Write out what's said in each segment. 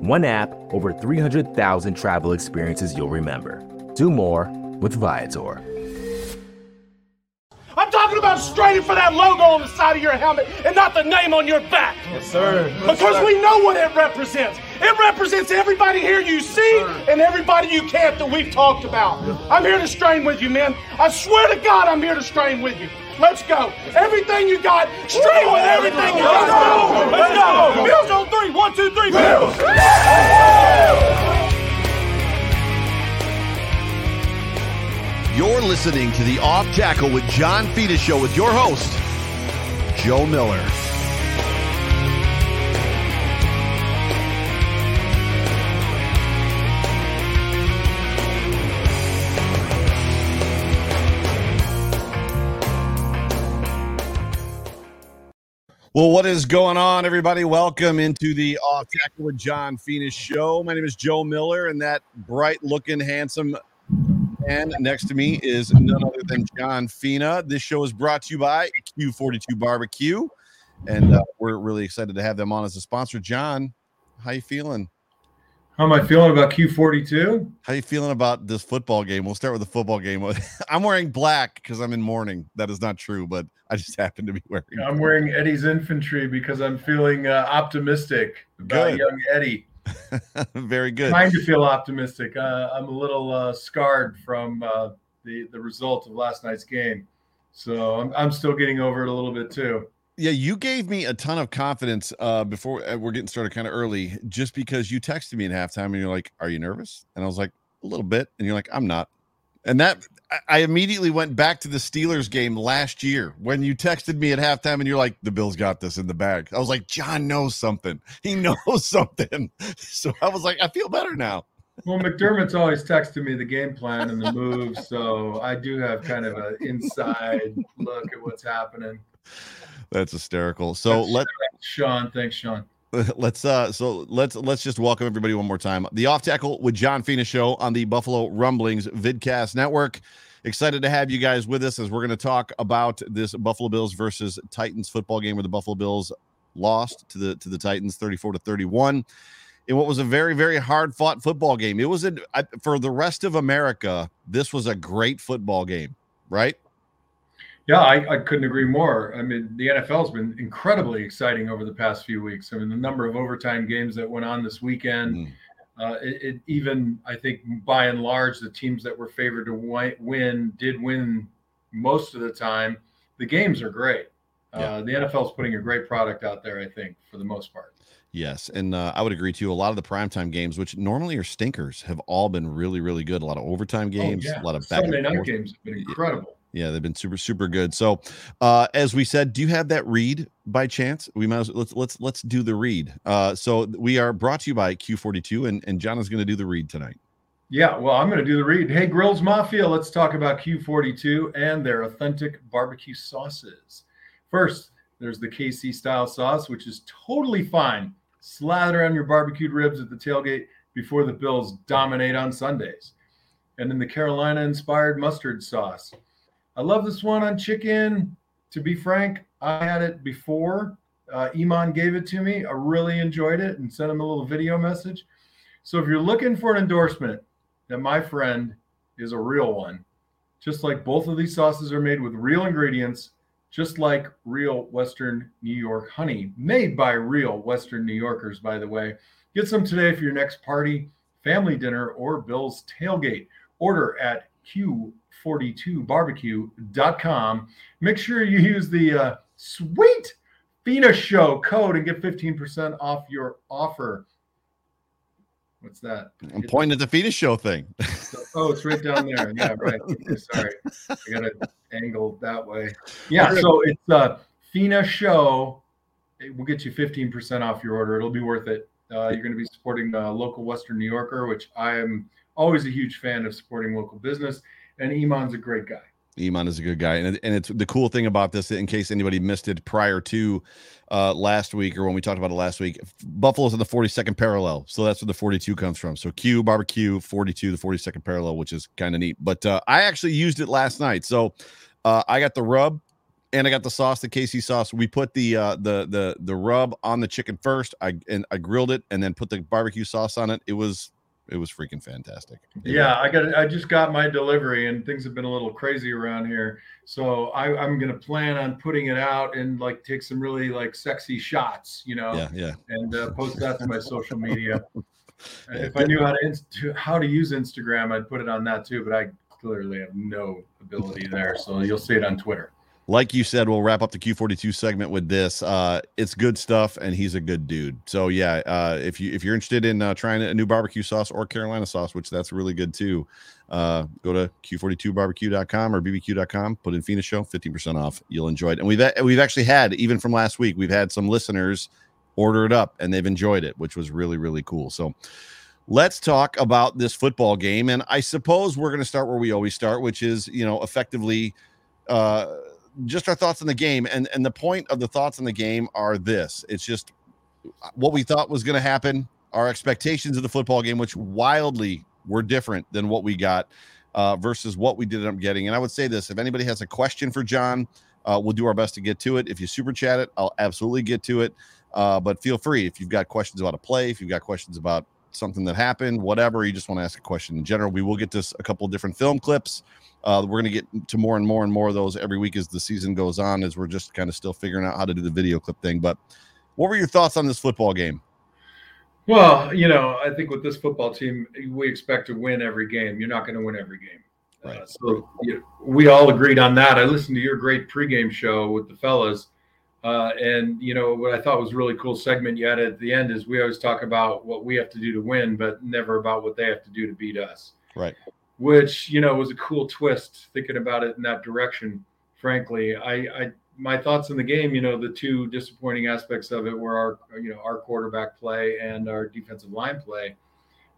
One app, over 300,000 travel experiences you'll remember. Do more with Viator. I'm talking about straining for that logo on the side of your helmet and not the name on your back. Yes, sir. Because we know what it represents. It represents everybody here you see and everybody you can't that we've talked about. I'm here to strain with you, man. I swear to God, I'm here to strain with you. Let's go. Everything you got, straight with everything you got. Let's go. Bills on three. One, two, three. Bills. You're listening to the Off Tackle with John Fina show with your host, Joe Miller. Well, what is going on, everybody? Welcome into the Off Tackle with John Fina show. My name is Joe Miller, and that bright looking, handsome man next to me is none other than John Fina. This show is brought to you by Q42 Barbecue, and uh, we're really excited to have them on as a sponsor. John, how you feeling? How am I feeling about Q42? How are you feeling about this football game? We'll start with the football game. I'm wearing black because I'm in mourning. That is not true, but I just happen to be wearing. I'm wearing Eddie's infantry because I'm feeling uh, optimistic about Good. young Eddie. Very good. Trying to feel optimistic. Uh, I'm a little uh, scarred from uh, the the result of last night's game, so I'm, I'm still getting over it a little bit too. Yeah, you gave me a ton of confidence uh, before uh, we're getting started kind of early, just because you texted me at halftime and you're like, "Are you nervous?" And I was like, "A little bit," and you're like, "I'm not." And that I- immediately went back to the Steelers game last year when you texted me at halftime and you're like, "The Bills got this in the bag." I was like, "John knows something. He knows something." So I was like, "I feel better now." Well, McDermott's always texting me the game plan and the moves, so I do have kind of an inside look at what's happening. That's hysterical. So let Sean, thanks, Sean. let's uh so let's let's just welcome everybody one more time. The off tackle with john Fina show on the buffalo rumblings vidcast network. Excited to have you guys with us as we're going to talk about this buffalo bills versus titans football game where the buffalo bills lost to the to the titans 34 to 31 in what was a very very hard fought football game. It was a for the rest of america this was a great football game right Yeah, I, I couldn't agree more. I mean, the NFL has been incredibly exciting over the past few weeks. I mean, the number of overtime games that went on this weekend, Mm. uh, it, it even, I think, by and large, the teams that were favored to win did win most of the time. The games are great. Uh, the NFL is putting a great product out there, I think, for the most part. Yes, and uh, I would agree too. A lot of the primetime games, which normally are stinkers, have all been really, really good. A lot of overtime games, oh, yeah. a lot of back Sunday night games have been incredible. Yeah, they've been super, super good. So, uh, as we said, do you have that read by chance? We might as let's let's let's do the read. Uh, so we are brought to you by Q42, and and John is going to do the read tonight. Yeah, well, I'm going to do the read. Hey, Grills Mafia, let's talk about Q42 and their authentic barbecue sauces. First, there's the KC style sauce, which is totally fine. Slather on your barbecued ribs at the tailgate before the Bills dominate on Sundays. And then the Carolina inspired mustard sauce. I love this one on chicken. To be frank, I had it before. Uh, Iman gave it to me. I really enjoyed it and sent him a little video message. So if you're looking for an endorsement, that my friend is a real one. Just like both of these sauces are made with real ingredients, just like real Western New York honey, made by real Western New Yorkers, by the way. Get some today for your next party, family dinner, or Bill's tailgate. Order at q42barbecue.com. Make sure you use the uh, sweet Fina Show code and get 15% off your offer. What's that? I'm pointing at the fetus show thing. Oh, it's right down there. Yeah, right. Sorry, I got it angled that way. Yeah, so it's uh Fina Show. It will get you 15% off your order. It'll be worth it. Uh, you're going to be supporting a local Western New Yorker, which I am always a huge fan of supporting local business. And Iman's a great guy. Iman is a good guy, and and it's the cool thing about this. In case anybody missed it prior to uh, last week or when we talked about it last week, Buffalo's in the 42nd parallel, so that's where the 42 comes from. So Q barbecue 42, the 42nd parallel, which is kind of neat. But uh, I actually used it last night, so uh, I got the rub and I got the sauce, the KC sauce. We put the uh, the the the rub on the chicken first. I and I grilled it and then put the barbecue sauce on it. It was it was freaking fantastic. Yeah, I got I just got my delivery and things have been a little crazy around here. So I, I'm gonna plan on putting it out and like take some really like sexy shots, you know, Yeah, yeah. and uh, post that to my social media. if I knew how to, inst- how to use Instagram, I'd put it on that too. But I clearly have no ability there, so you'll see it on Twitter. Like you said, we'll wrap up the Q42 segment with this. Uh, it's good stuff, and he's a good dude. So yeah, uh, if you if you're interested in uh, trying a new barbecue sauce or Carolina sauce, which that's really good too, uh, go to q42barbecue.com or bbq.com. Put in Fina Show, 15% off. You'll enjoy it. And we've we've actually had even from last week, we've had some listeners order it up and they've enjoyed it, which was really really cool. So. Let's talk about this football game, and I suppose we're going to start where we always start, which is you know effectively uh, just our thoughts on the game and and the point of the thoughts on the game are this. It's just what we thought was going to happen our expectations of the football game which wildly were different than what we got uh, versus what we did up getting. And i would say this if anybody has a question for john uh, we'll do our best to get to it. If you super chat it i'll absolutely get to it. Uh, but feel free if you've got questions about a play if you've got questions about something that happened whatever you just want to ask a question in general we will get to a couple of different film clips uh, we're going to get to more and more and more of those every week as the season goes on, as we're just kind of still figuring out how to do the video clip thing. But what were your thoughts on this football game? Well, you know, I think with this football team, we expect to win every game. You're not going to win every game. Right. Uh, so you know, we all agreed on that. I listened to your great pregame show with the fellas. Uh, and, you know, what I thought was a really cool segment you had at the end is we always talk about what we have to do to win, but never about what they have to do to beat us. Right. Which, you know, was a cool twist thinking about it in that direction. Frankly, I, I my thoughts in the game, you know, the two disappointing aspects of it were our, you know, our quarterback play and our defensive line play.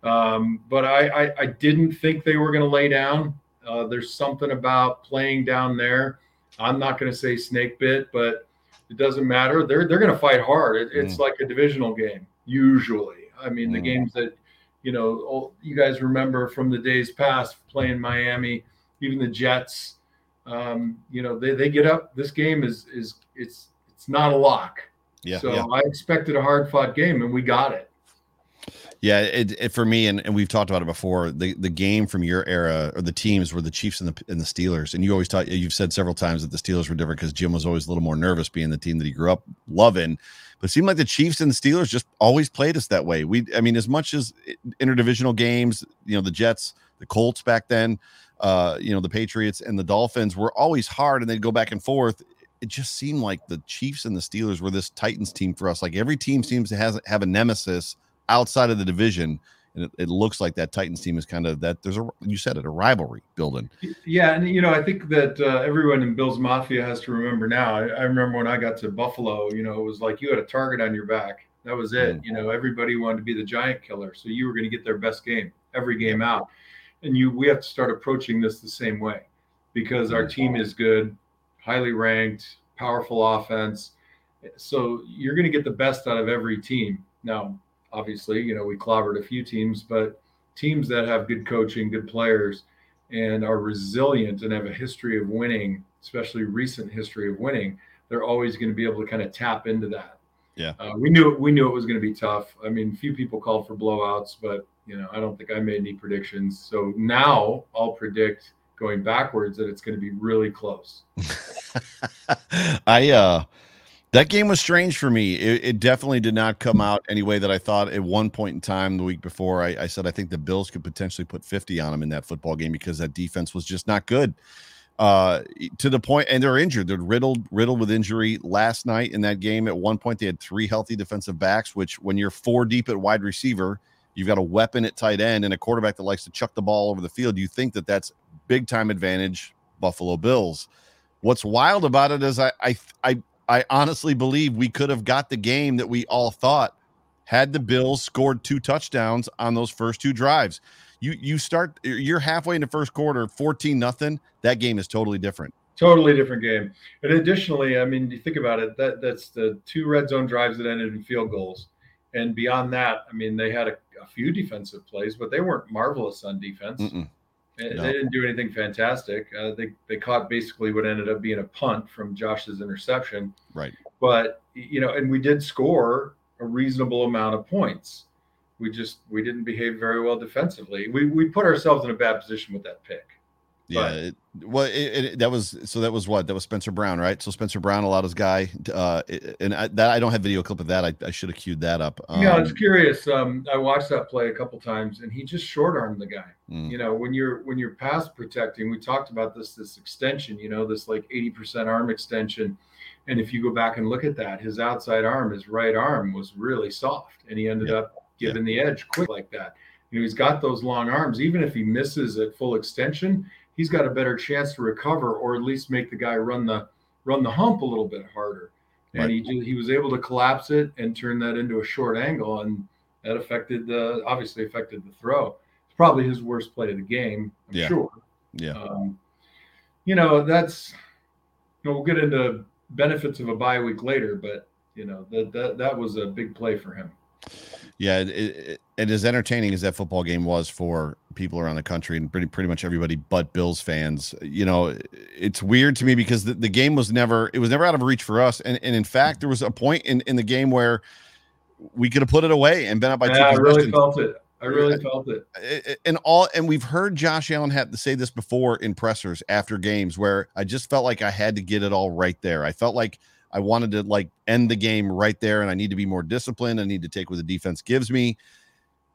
Um, but I, I, I didn't think they were going to lay down. Uh, there's something about playing down there. I'm not going to say snake bit, but it doesn't matter. They're they're going to fight hard. It, it's Mm. like a divisional game usually. I mean, the Mm. games that you know all, you guys remember from the days past playing Miami, even the Jets. Um, you know, they, they get up. This game is is it's it's not a lock. Yeah. so yeah. I expected a hard fought game, and we got it. Yeah, it, it for me, and, and we've talked about it before. The the game from your era, or the teams, were the Chiefs and the and the Steelers. And you always thought you've said several times that the Steelers were different because Jim was always a little more nervous being the team that he grew up loving. But it seemed like the Chiefs and the Steelers just always played us that way. We, I mean, as much as interdivisional games, you know, the Jets, the Colts back then, uh, you know, the Patriots and the Dolphins were always hard, and they'd go back and forth. It just seemed like the Chiefs and the Steelers were this Titans team for us. Like every team seems to has have a nemesis outside of the division. And it, it looks like that Titans team is kind of that. There's a you said it a rivalry building. Yeah, and you know, I think that uh, everyone in Bill's Mafia has to remember now. I, I remember when I got to Buffalo, you know, it was like you had a target on your back. That was it. Mm. You know, everybody wanted to be the giant killer, so you were going to get their best game every game out. And you, we have to start approaching this the same way, because our team is good, highly ranked, powerful offense. So you're going to get the best out of every team. Now, obviously, you know, we clobbered a few teams, but teams that have good coaching, good players, and are resilient and have a history of winning, especially recent history of winning, they're always going to be able to kind of tap into that. Yeah. Uh, we knew we knew it was going to be tough. I mean, few people called for blowouts, but you know, I don't think I made any predictions. So now I'll predict going backwards that it's going to be really close. I uh that game was strange for me. It, it definitely did not come out any way that I thought at one point in time the week before. I, I said I think the Bills could potentially put 50 on them in that football game because that defense was just not good. Uh to the point and they're injured. They're riddled, riddled with injury last night in that game. At one point, they had three healthy defensive backs, which when you're four deep at wide receiver, you've got a weapon at tight end and a quarterback that likes to chuck the ball over the field. You think that that's big time advantage, Buffalo Bills. What's wild about it is I I I I honestly believe we could have got the game that we all thought had the Bills scored two touchdowns on those first two drives. You you start you're halfway in the first quarter, 14 nothing. That game is totally different. Totally different game. And additionally, I mean, you think about it, that that's the two red zone drives that ended in field goals. And beyond that, I mean, they had a, a few defensive plays, but they weren't marvelous on defense. Mm-mm. They, No. they didn't do anything fantastic. Uh, they they caught basically what ended up being a punt from Josh's interception. Right. But you know, and we did score a reasonable amount of points. We just we didn't behave very well defensively. We we put ourselves in a bad position with that pick. Yeah. But- It, well, it, it, that was so that was what that was Spencer Brown, right? So Spencer Brown allowed his guy, uh, and I, that I don't have video clip of that. I, I should have queued that up. Um, yeah, I was curious. Um, I watched that play a couple times, and he just short armed the guy. mm, You know, when you're when you're pass protecting, we talked about this this extension. You know, this like eighty percent arm extension, and if you go back and look at that, his outside arm, his right arm, was really soft, and he ended Yeah. up giving the edge quick like that. You know, he's got those long arms. Even if he misses at full extension, he's got a better chance to recover, or at least make the guy run the run the hump a little bit harder. And Right. he he was able to collapse it and turn that into a short angle, and that affected the obviously affected the throw. It's probably his worst play of the game, I'm Yeah. sure. yeah. Um, you know, that's you know, we'll get into benefits of a bye week later, but you know that that that was a big play for him. Yeah, it, it, and as entertaining as that football game was for people around the country and pretty pretty much everybody but Bills fans, you know, it's weird to me because the, the game was never it was never out of reach for us. And and in fact, there was a point in, in the game where we could have put it away and been up by two I really felt it. I really felt it. And all and we've heard Josh Allen had to say this before in pressers after games where I just felt like I had to get it all right there. I felt like I wanted to like end the game right there and I need to be more disciplined. I need to take what the defense gives me.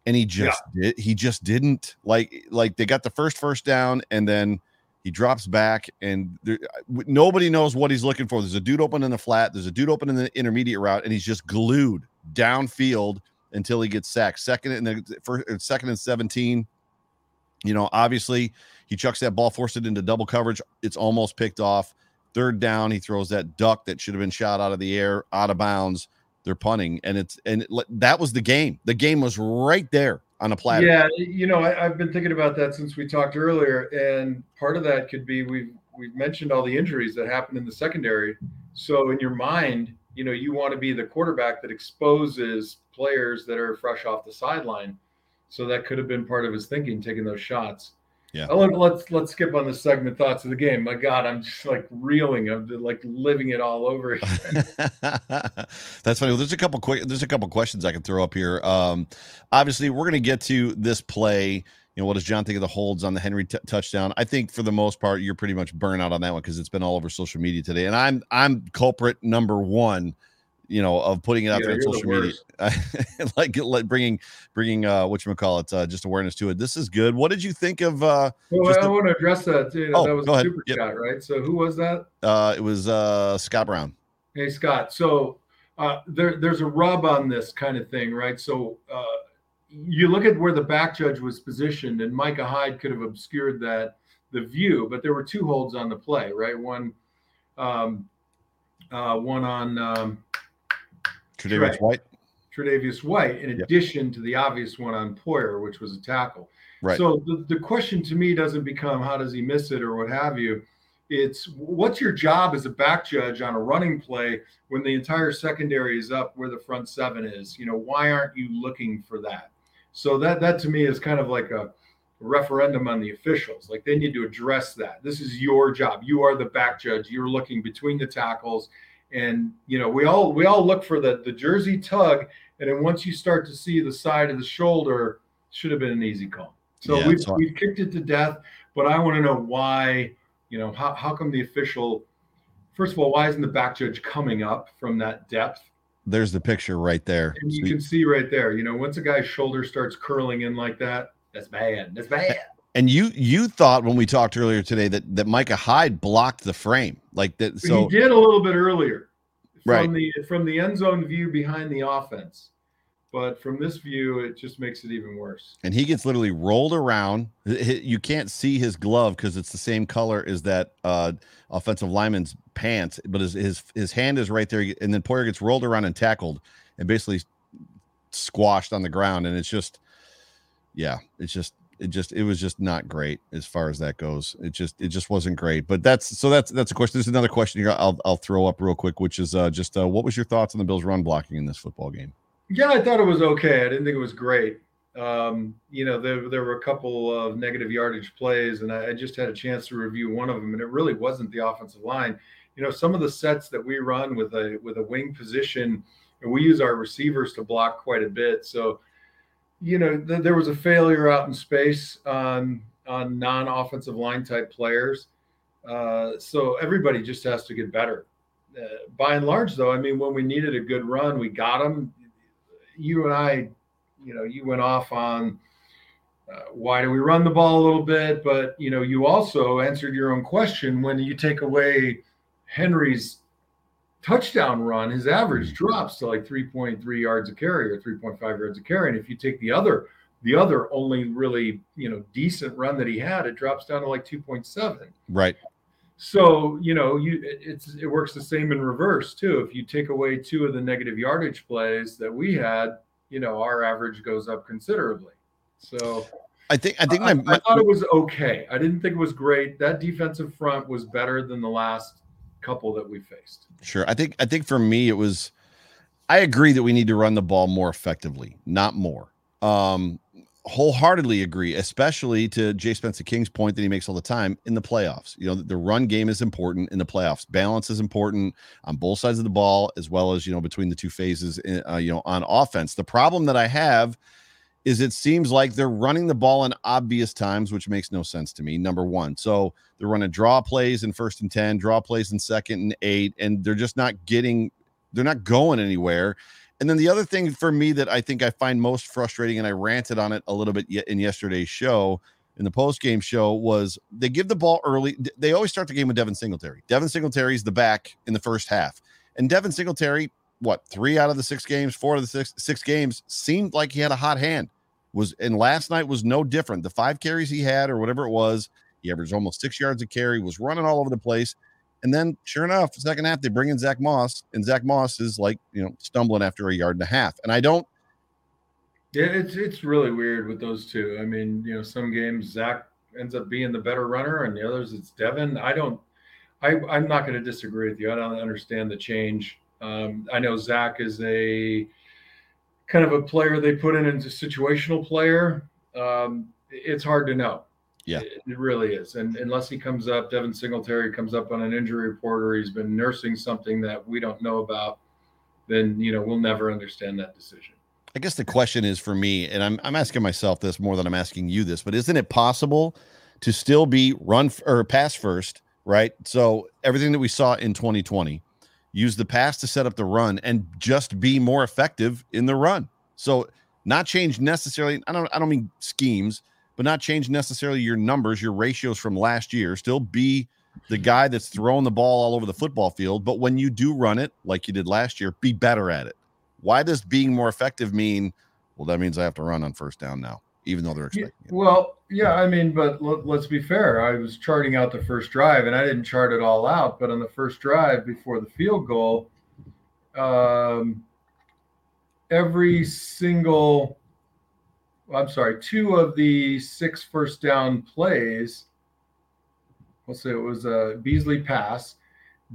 And he just did he just didn't like like they got the first first down and then he drops back and there, uh, nobody knows what he's looking for. There's a dude open in the flat, there's a dude open in the intermediate route and he's just glued downfield until he gets sacked. Second and uh, then first uh, second and 17. You know, obviously he chucks that ball, forced it into double coverage. It's almost picked off. Third down, he throws that duck that should have been shot out of the air, out of bounds. They're punting, and it's and it, that was the game. The game was right there on a platter. Yeah, you know, I, I've been thinking about that since we talked earlier, and part of that could be we've we've mentioned all the injuries that happened in the secondary. So in your mind, you know, you want to be the quarterback that exposes players that are fresh off the sideline. So that could have been part of his thinking, taking those shots. Yeah. Oh, let, let's let's skip on the segment thoughts of the game. My God, I'm just like reeling. I'm like living it all over. again. That's funny. Well, there's a couple quick. There's a couple questions I can throw up here. Um, obviously, we're going to get to this play. You know, what does John think of the holds on the Henry t- touchdown? I think for the most part, you're pretty much burnout on that one because it's been all over social media today, and I'm I'm culprit number one. You know, of putting it out Yeah, there on you're the social media, like like bringing bringing uh, what you call it, uh, just awareness to it. This is good. What did you think of? Uh, well, I a- want to address that too. Oh, that was a super Yep. chat, right? So who was that? uh, it was uh, Scott Brown. Hey Scott, so uh, there, there's a rub on this kind of thing, right? So uh, you look at where the back judge was positioned, and Micah Hyde could have obscured that the view, but there were two holds on the play, right? One, um, uh, one on um, Tre'Davious. White. Tre'Davious White, in Yep. addition to the obvious one on Poyer, which was a tackle. Right. So the, the question to me doesn't become how does he miss it or what have you. It's what's your job as a back judge on a running play when the entire secondary is up where the front seven is? You know, why aren't you looking for that? So that that to me is kind of like a referendum on the officials. Like they need to address that. This is your job. You are the back judge. You're looking between the tackles. And you know, we all we all look for the the jersey tug, and then once you start to see the side of the shoulder, should have been an easy call. So Yeah, we've we've kicked it to death, but I want to know why. You know, how how come the official? First of all, why isn't the back judge coming up from that depth? There's the picture right there. And you So can see right there. You know, once a guy's shoulder starts curling in like that, that's bad. That's bad. And you you thought when we talked earlier today that that Micah Hyde blocked the frame like that. So he did a little bit earlier from Right. the from the end zone view behind the offense, but from this view, it just makes it even worse. and he gets literally rolled around. You can't see his glove because it's the same color as that uh, offensive lineman's pants, but his his his hand is right there. And then Poyer gets rolled around and tackled, and basically squashed on the ground, and it's just, yeah, it's just it just it was just not great as far as that goes. It just it just wasn't great. But that's so that's that's a question. There's another question here. I'll I'll throw up real quick, which is uh, just uh, what was your thoughts on the Bills' run blocking in this football game? Yeah, I thought it was okay. I didn't think it was great. Um, you know, there there were a couple of negative yardage plays, and I, I just had a chance to review one of them, and it really wasn't the offensive line. You know, some of the sets that we run with a with a wing position, and we use our receivers to block quite a bit. So you know, th- there was a failure out in space on on non-offensive line type players. Uh, so everybody just has to get better. Uh, by and large, though, I mean, when we needed a good run, we got them. You and I, you know, you went off on uh, why do we run the ball a little bit, but you know, you also answered your own question when you take away Henry's touchdown run, his average hmm. drops to like 3.3 yards a carry or 3.5 yards a carry. And if you take the other, the other only really, you know, decent run that he had, it drops down to like 2.7. Right. So, you know, you it's it works the same in reverse too. If you take away two of the negative yardage plays that we had, you know, our average goes up considerably. So I think I think my, my, I thought it was okay. I didn't think it was great. That defensive front was better than the last couple that we faced. Sure. I think I think for me it was I agree that we need to run the ball more effectively, not more. Um wholeheartedly agree, especially to Jay Spencer King's point that he makes all the time in the playoffs. You know, the run game is important in the playoffs. Balance is important on both sides of the ball, as well as you know between the two phases. In, uh, you know, on offense. The problem that I have is it seems like they're running the ball in obvious times, which makes no sense to me. Number one, so they're running draw plays in first and 10, draw plays in second and eight, and they're just not getting, they're not going anywhere. And then the other thing for me that I think I find most frustrating, and I ranted on it a little bit in yesterday's show, in the post game show, was they give the ball early. They always start the game with Devin Singletary. Devin Singletary is the back in the first half. And Devin Singletary, what, three out of the six games, four of the six, six games, seemed like he had a hot hand was and last night was no different. The five carries he had, or whatever it was, he averaged almost six yards a carry, was running all over the place. And then, sure enough, second half they bring in Zach Moss, and Zach Moss is like you know stumbling after a yard and a half. And I don't. Yeah, it's it's really weird with those two. I mean, you know, some games Zach ends up being the better runner, and the others it's Devin. I don't. I I'm not going to disagree with you. I don't understand the change. Um, I know Zach is a kind of a player they put in as a situational player, um, it's hard to know. Yeah, it, it, really is. And unless he comes up, Devin Singletary comes up on an injury report or he's been nursing something that we don't know about, then you know we'll never understand that decision. I guess the question is for me, and I'm I'm asking myself this more than I'm asking you this, but isn't it possible to still be run or pass first, right? So everything that we saw in 2020 use the pass to set up the run and just be more effective in the run. So not change necessarily. I don't I don't mean schemes, but not change necessarily your numbers, your ratios from last year. Still be the guy that's throwing the ball all over the football field. But when you do run it like you did last year, be better at it. Why does being more effective mean? Well, that means I have to run on first down now even though they're expecting it. Well, yeah, I mean, but let, us be fair. I was charting out the first drive, and I didn't chart it all out. But on the first drive before the field goal, um, every single, I'm sorry, two of the six first down plays. Let's say it was a Beasley pass,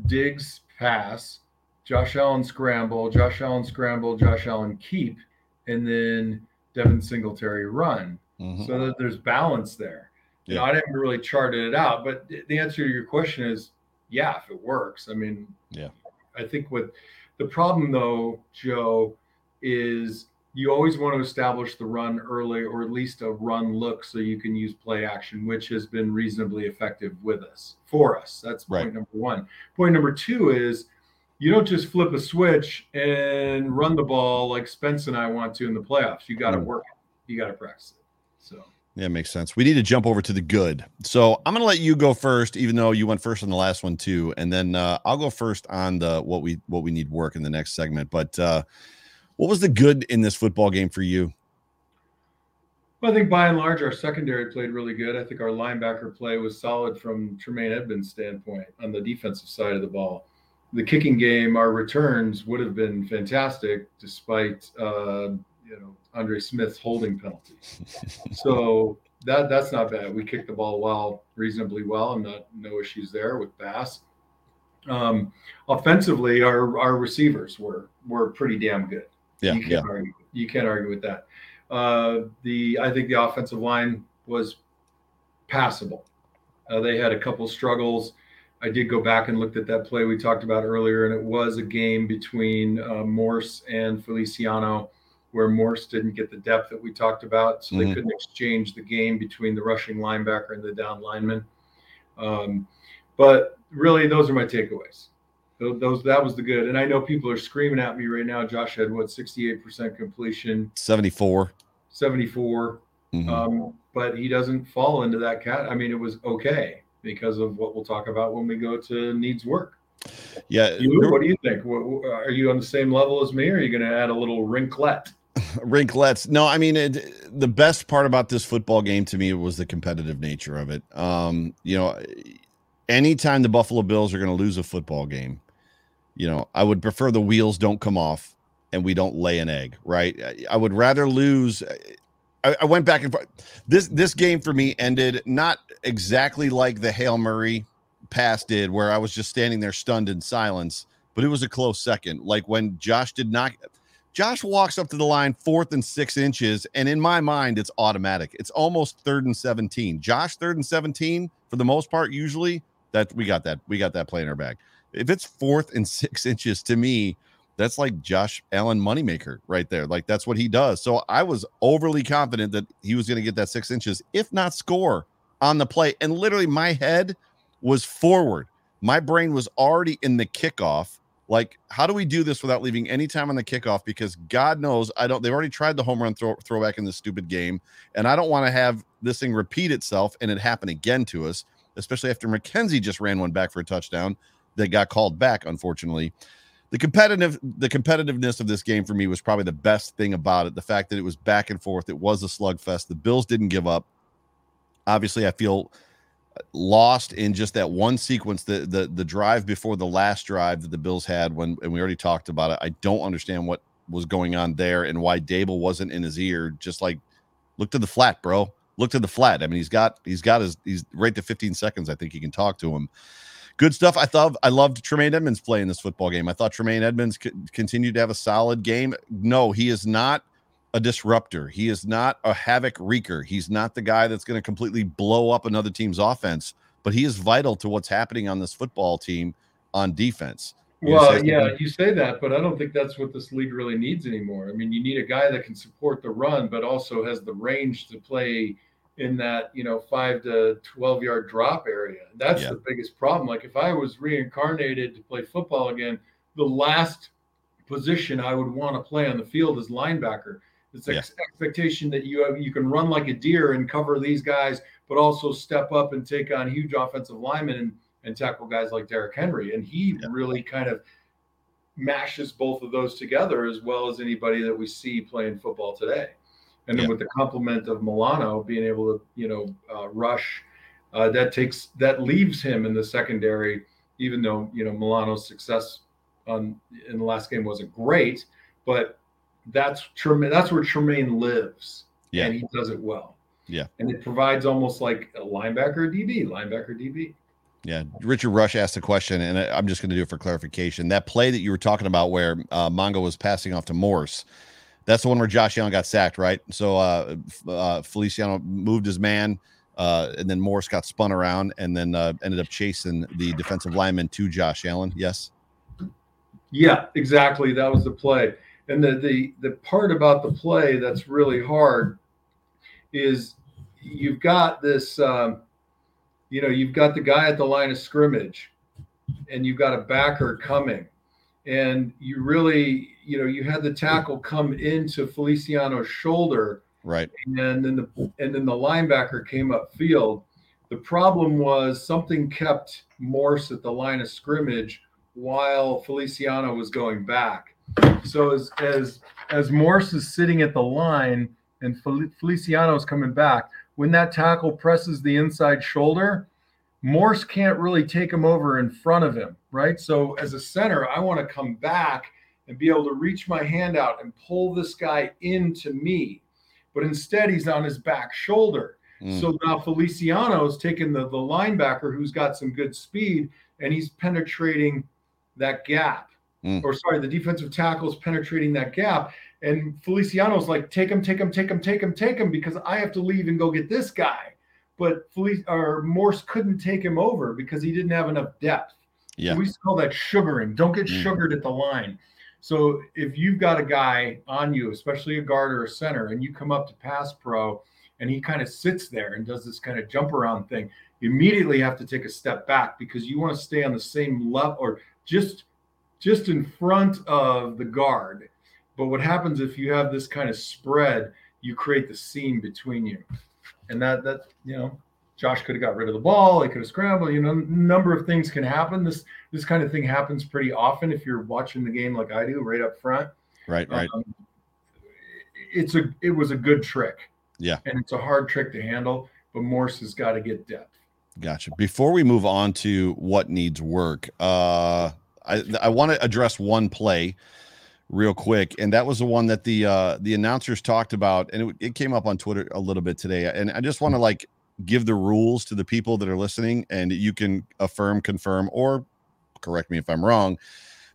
Diggs pass, Josh Allen scramble, Josh Allen scramble, Josh Allen keep, and then Devin Singletary run. Mm-hmm. So that there's balance there. Yeah. You know, I didn't really chart it out, but the answer to your question is yeah, if it works. I mean, yeah. I think what the problem though, Joe, is you always want to establish the run early or at least a run look so you can use play action, which has been reasonably effective with us for us. That's point right. number one. Point number two is you don't just flip a switch and run the ball like Spence and I want to in the playoffs. You got to mm. work it. You got to practice it. So yeah, makes sense. We need to jump over to the good. So I'm gonna let you go first, even though you went first on the last one too, and then uh, I'll go first on the what we what we need work in the next segment. But uh, what was the good in this football game for you? Well, I think by and large, our secondary played really good. I think our linebacker play was solid from Tremaine Edmunds' standpoint on the defensive side of the ball the kicking game, our returns would have been fantastic despite uh, you know Andre Smith's holding penalty. so that that's not bad. We kicked the ball well, reasonably well, and not no issues there with Bass. Um, offensively, our our receivers were were pretty damn good. Yeah, you can't yeah. argue. You can't argue with that. Uh, the I think the offensive line was passable. Uh, they had a couple struggles. I did go back and looked at that play we talked about earlier, and it was a game between uh, Morse and Feliciano, where Morse didn't get the depth that we talked about, so Mhm. they couldn't exchange the game between the rushing linebacker and the down lineman. Um, but really, those are my takeaways. Those, those that was the good, and I know people are screaming at me right now. Josh had what sixty-eight percent completion, 74. seventy-four Mhm. um, but he doesn't fall into that cat. I mean, it was okay because of what we'll talk about when we go to needs work. yeah. You, what do you think? Are you on the same level as me, or are you going to add a little wrinklet? Rinklets. No, I mean it, the best part about this football game to me was the competitive nature of it. Um, you know, anytime the Buffalo Bills are going to lose a football game, you know, I would prefer the wheels don't come off and we don't lay an egg, right? I would rather lose. I, I went back and forth. This this game for me ended not exactly like the Hail Murray pass did, where I was just standing there stunned in silence, but it was a close second. Like when Josh did not. Josh walks up to the line fourth and six inches, and in my mind, it's automatic. It's almost third and 17. Josh, third and 17, for the most part, usually that we got that. We got that play in our bag. If it's fourth and six inches, to me, that's like Josh Allen moneymaker right there. Like that's what he does. So I was overly confident that he was going to get that six inches, if not score on the play. And literally, my head was forward. My brain was already in the kickoff. Like, how do we do this without leaving any time on the kickoff? Because God knows I don't. They've already tried the home run throw, throwback in this stupid game, and I don't want to have this thing repeat itself and it happen again to us, especially after McKenzie just ran one back for a touchdown that got called back, unfortunately. The competitive, the competitiveness of this game for me was probably the best thing about it. The fact that it was back and forth, it was a slugfest. The Bills didn't give up. Obviously, I feel lost in just that one sequence the the the drive before the last drive that the Bills had when and we already talked about it. I don't understand what was going on there and why Daboll wasn't in his ear just like look to the flat, bro. Look to the flat. I mean, he's got he's got his he's right to 15 seconds. I think he can talk to him. Good stuff. I thought I loved Tremaine Edmunds playing this football game. I thought Tremaine Edmunds c- continued to have a solid game. No, he is not a disruptor. He is not a havoc wreaker. He's not the guy that's going to completely blow up another team's offense, but he is vital to what's happening on this football team on defense. You know, so I Well, yeah, you say that, but I don't think that's what this league really needs anymore. I mean, you need a guy that can support the run, but also has the range to play in that, you know, five to 12 yard drop area. That's Yeah. the biggest problem. Like, if I was reincarnated to play football again, the last position I would want to play on the field is linebacker. It's Yeah. ex- expectation that you have, you can run like a deer and cover these guys, but also step up and take on huge offensive linemen and, and tackle guys like Derrick Henry. And he Yeah. really kind of mashes both of those together as well as anybody that we see playing football today. And then Yeah. with the complement of Milano being able to, you know, uh, rush, uh, that takes that leaves him in the secondary. Even though you know Milano's success on in the last game wasn't great, but that's Tremaine. That's where Tremaine lives, Yeah. and he does it well. Yeah. and it provides almost like a linebacker DB, linebacker DB. Yeah, Richard Rush asked a question, and I'm just going to do it for clarification. That play that you were talking about, where uh, Mongo was passing off to Morse, that's the one where Josh Allen got sacked, right? So uh, uh, Feliciano moved his man, uh, and then Morse got spun around, and then uh, ended up chasing the defensive lineman to Josh Allen. Yes. Yeah, exactly. That was the play. And the the the part about the play that's really hard is you've got this um, you know, you've got the guy at the line of scrimmage and you've got a backer coming. And you really, you know, you had the tackle come into Feliciano's shoulder Right. and then the and then the linebacker came upfield. The problem was something kept Morse at the line of scrimmage while Feliciano was going back. So as as as Morse is sitting at the line and Fel- Feliciano is coming back, when that tackle presses the inside shoulder, Morse can't really take him over in front of him, right? So as a center, I want to come back and be able to reach my hand out and pull this guy into me. But instead, he's on his back shoulder. Mm. So now Feliciano's taking the, the linebacker who's got some good speed and he's penetrating that gap. Mm. Or sorry, the defensive tackle is penetrating that gap. And Feliciano's like, take him, take him, take him, take him, take him, because I have to leave and go get this guy. But Felic- or Morse couldn't take him over because he didn't have enough depth. Yeah. We call that sugaring. Don't get mm. sugared at the line. So if you've got a guy on you, especially a guard or a center, and you come up to pass pro and he kind of sits there and does this kind of jump around thing, you immediately have to take a step back because you want to stay on the same level or just just in front of the guard. But what happens if you have this kind of spread, you create the seam between you. And that that you know, Josh could have got rid of the ball, he could have scrambled, you know, number of things can happen. This this kind of thing happens pretty often if you're watching the game like I do, right up front. Right, right. Um, it's a it was a good trick. Yeah. And it's a hard trick to handle, but Morse has got to get depth. Gotcha. Before we move on to what needs work, uh, I I want to address one play real quick, and that was the one that the uh, the announcers talked about, and it, it came up on Twitter a little bit today, and I just want to like give the rules to the people that are listening, and you can affirm, confirm, or correct me if I'm wrong.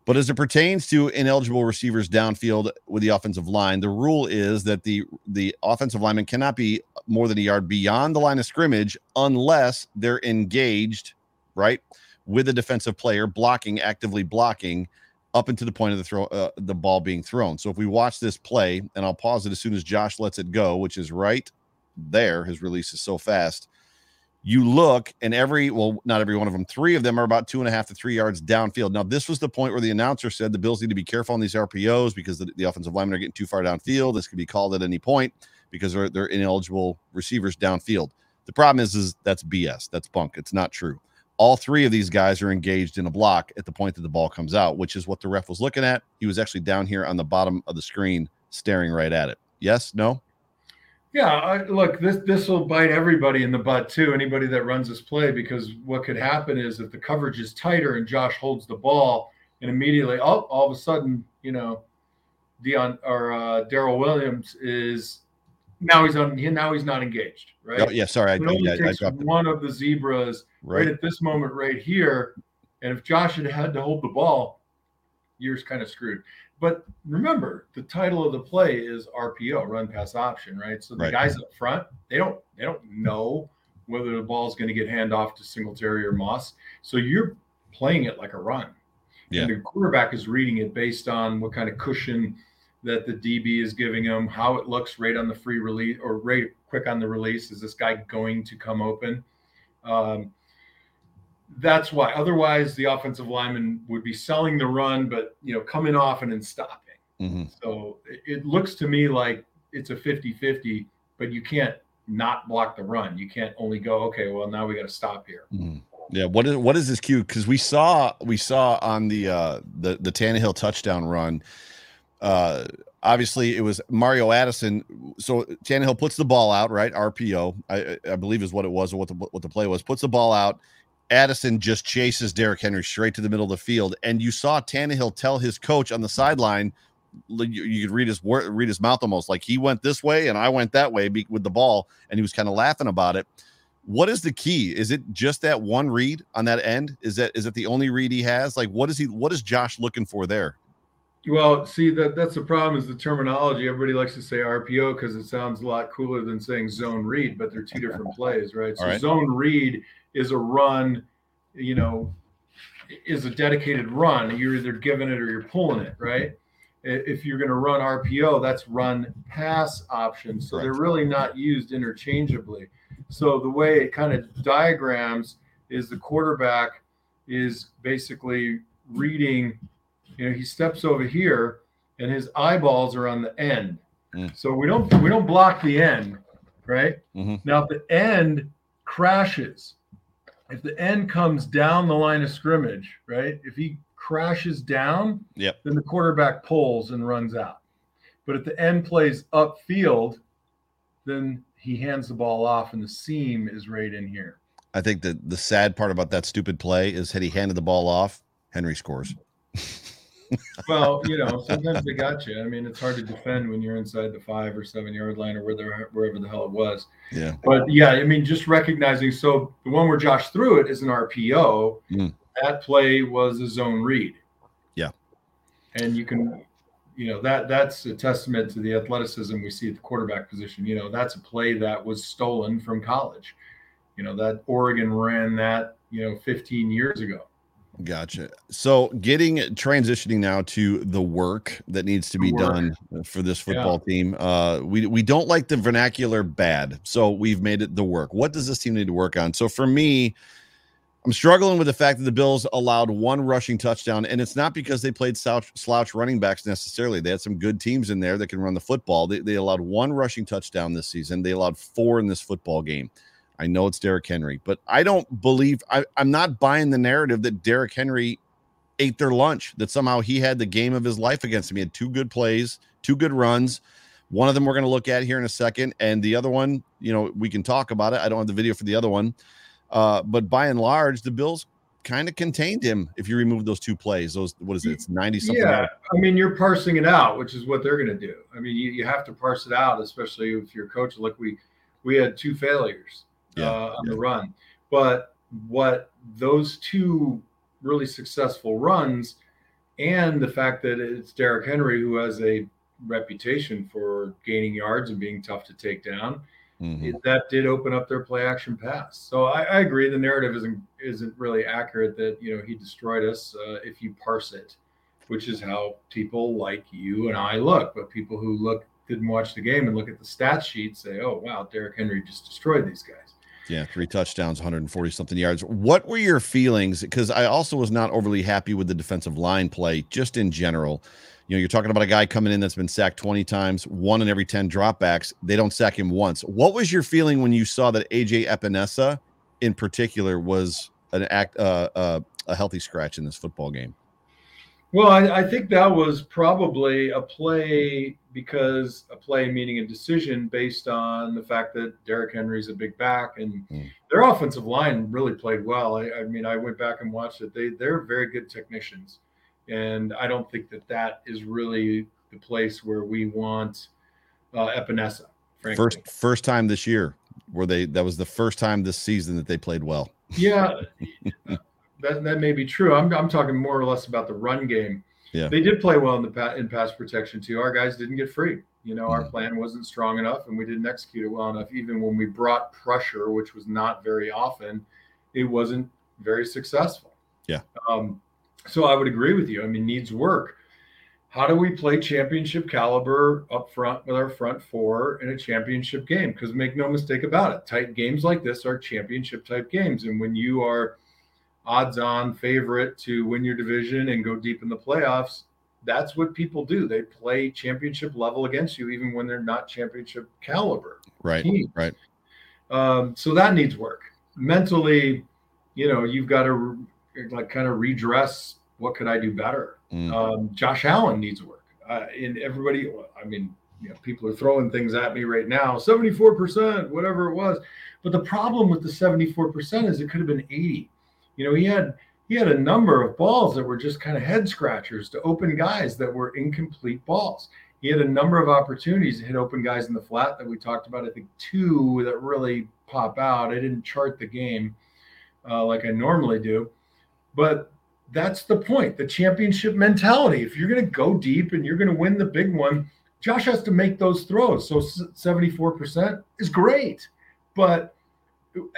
But as it pertains to ineligible receivers downfield with the offensive line, the rule is that the the offensive lineman cannot be more than a yard beyond the line of scrimmage unless they're engaged, right, with a defensive player blocking, actively blocking up into the point of the throw, uh, the ball being thrown. So if we watch this play, and I'll pause it as soon as Josh lets it go, which is right there. His release is so fast. You look and every well not every one of them three of them are about two and a half to three yards downfield. Now this was the point where the announcer said the bills need to be careful on these rpos because the, the offensive linemen are getting too far downfield. This could be called at any point because they're, they're ineligible receivers downfield. The problem is is that's bs that's bunk. It's not true all three of these guys are engaged in a block at the point that the ball comes out which is what the ref was looking at. He was actually down here on the bottom of the screen staring right at it. Yes? No? Yeah, I, look, this this will bite everybody in the butt too. Anybody that runs this play, because what could happen is if the coverage is tighter and Josh holds the ball, and immediately, oh, all of a sudden, you know, Dion or uh, Daryl Williams is now he's on. Now he's not engaged, right? Oh, yeah, sorry, I, only yeah, takes one of the zebras right. right at this moment, right here, and if Josh had had to hold the ball, you're kind of screwed. But remember, the title of the play is RPO, run pass option, right? So the right. guys up front, they don't they don't know whether the ball is going to get hand off to Singletary or Moss. So you're playing it like a run. Yeah. And the quarterback is reading it based on what kind of cushion that the DB is giving him, how it looks right on the free release or right quick on the release. Is this guy going to come open? Um, that's why. Otherwise, the offensive lineman would be selling the run, but you know, coming off and then stopping. Mm-hmm. So it, it looks to me like it's a 50-50, but you can't not block the run. You can't only go, okay, well now we got to stop here. Mm-hmm. Yeah, what is what is this cue? Because we saw we saw on the uh the the Tannehill touchdown run, uh obviously it was Mario Addison. So Tannehill puts the ball out, right? RPO, I, I believe is what it was, or what the what the play was. Puts the ball out. Addison just chases Derrick Henry straight to the middle of the field, and you saw Tannehill tell his coach on the sideline. You, you could read his word, read his mouth almost like he went this way and I went that way with the ball, and he was kind of laughing about it. What is the key? Is it just that one read on that end? Is that is it the only read he has? Like, what is he? What is Josh looking for there? Well, see that that's the problem is the terminology. Everybody likes to say RPO because it sounds a lot cooler than saying zone read, but they're two different plays, right? So right. zone read is a run, you know, is a dedicated run. You're either giving it or you're pulling it, right? If you're going to run RPO, that's run pass option. So they're really not used interchangeably. So the way it kind of diagrams is the quarterback is basically reading, you know, he steps over here and his eyeballs are on the end. Mm. So we don't we don't block the end, right? Mm-hmm. Now if the end crashes, if the end comes down the line of scrimmage, right? If he crashes down, yep. then the quarterback pulls and runs out. But if the end plays upfield, then he hands the ball off and the seam is right in here. I think that the sad part about that stupid play is had he handed the ball off, Henry scores. well, you know, sometimes they got you. I mean, it's hard to defend when you're inside the five or seven yard line or where wherever the hell it was. Yeah. But yeah, I mean, just recognizing. So the one where Josh threw it is an RPO. Mm. That play was a zone read. Yeah. And you can, you know, that that's a testament to the athleticism we see at the quarterback position. You know, that's a play that was stolen from college. You know, that Oregon ran that, you know, 15 years ago. Gotcha. So, getting transitioning now to the work that needs to be done for this football yeah. team. Uh, we we don't like the vernacular bad, so we've made it the work. What does this team need to work on? So, for me, I'm struggling with the fact that the Bills allowed one rushing touchdown, and it's not because they played slouch, slouch running backs necessarily. They had some good teams in there that can run the football. They, they allowed one rushing touchdown this season. They allowed four in this football game. I know it's Derrick Henry, but I don't believe I, I'm not buying the narrative that Derrick Henry ate their lunch, that somehow he had the game of his life against him. He had two good plays, two good runs. One of them we're going to look at here in a second. And the other one, you know, we can talk about it. I don't have the video for the other one. Uh, but by and large, the Bills kind of contained him if you remove those two plays. Those, what is it? It's 90 something. Yeah. I mean, you're parsing it out, which is what they're going to do. I mean, you, you have to parse it out, especially if you're a coach. Look, we, we had two failures yeah, uh, on yeah. the run. But what those two really successful runs and the fact that it's Derrick Henry who has a reputation for gaining yards and being tough to take down, mm-hmm. it, that did open up their play action pass. So I, I, agree the narrative isn't isn't really accurate that you know he destroyed us uh, if you parse it, which is how people like you and I look. But people who look didn't watch the game and look at the stat sheet say, "Oh wow, Derrick Henry just destroyed these guys." Yeah, three touchdowns, 140 something yards. What were your feelings? Because I also was not overly happy with the defensive line play, just in general. You know, you're talking about a guy coming in that's been sacked 20 times, one in every 10 dropbacks. They don't sack him once. What was your feeling when you saw that AJ Epenesa, in particular, was an act uh, uh, a healthy scratch in this football game? Well, I, I, think that was probably a play because a play meaning a decision based on the fact that Derrick Henry's a big back and mm. their offensive line really played well. I, I, mean, I went back and watched it. They they're very good technicians, and I don't think that that is really the place where we want uh, Epenesa. Frankly. First first time this year where they that was the first time this season that they played well. Yeah. that, that may be true. I'm, I'm talking more or less about the run game. Yeah. They did play well in the in pass protection too. Our guys didn't get free. You know, mm our plan wasn't strong enough and we didn't execute it well enough. Even when we brought pressure, which was not very often, it wasn't very successful. Yeah. Um, so I would agree with you. I mean, needs work. How do we play championship caliber up front with our front four in a championship game? Because make no mistake about it, tight games like this are championship type games. And when you are odds on favorite to win your division and go deep in the playoffs, that's what people do. They play championship level against you, even when they're not championship caliber. Right. Teams. Right. Um, so that needs work. Mentally, you know, you've got to like kind of redress what could I do better. Mm. Um, Josh Allen needs work. Uh, and everybody, I mean, you know, people are throwing things at me right now 74%, whatever it was. But the problem with the 74% is it could have been 80 you know, he had he had a number of balls that were just kind of head scratchers to open guys that were incomplete balls. He had a number of opportunities to hit open guys in the flat that we talked about. I think two that really pop out. I didn't chart the game uh, like I normally do, but that's the point. The championship mentality. If you're going to go deep and you're going to win the big one, Josh has to make those throws. So 74% is great, but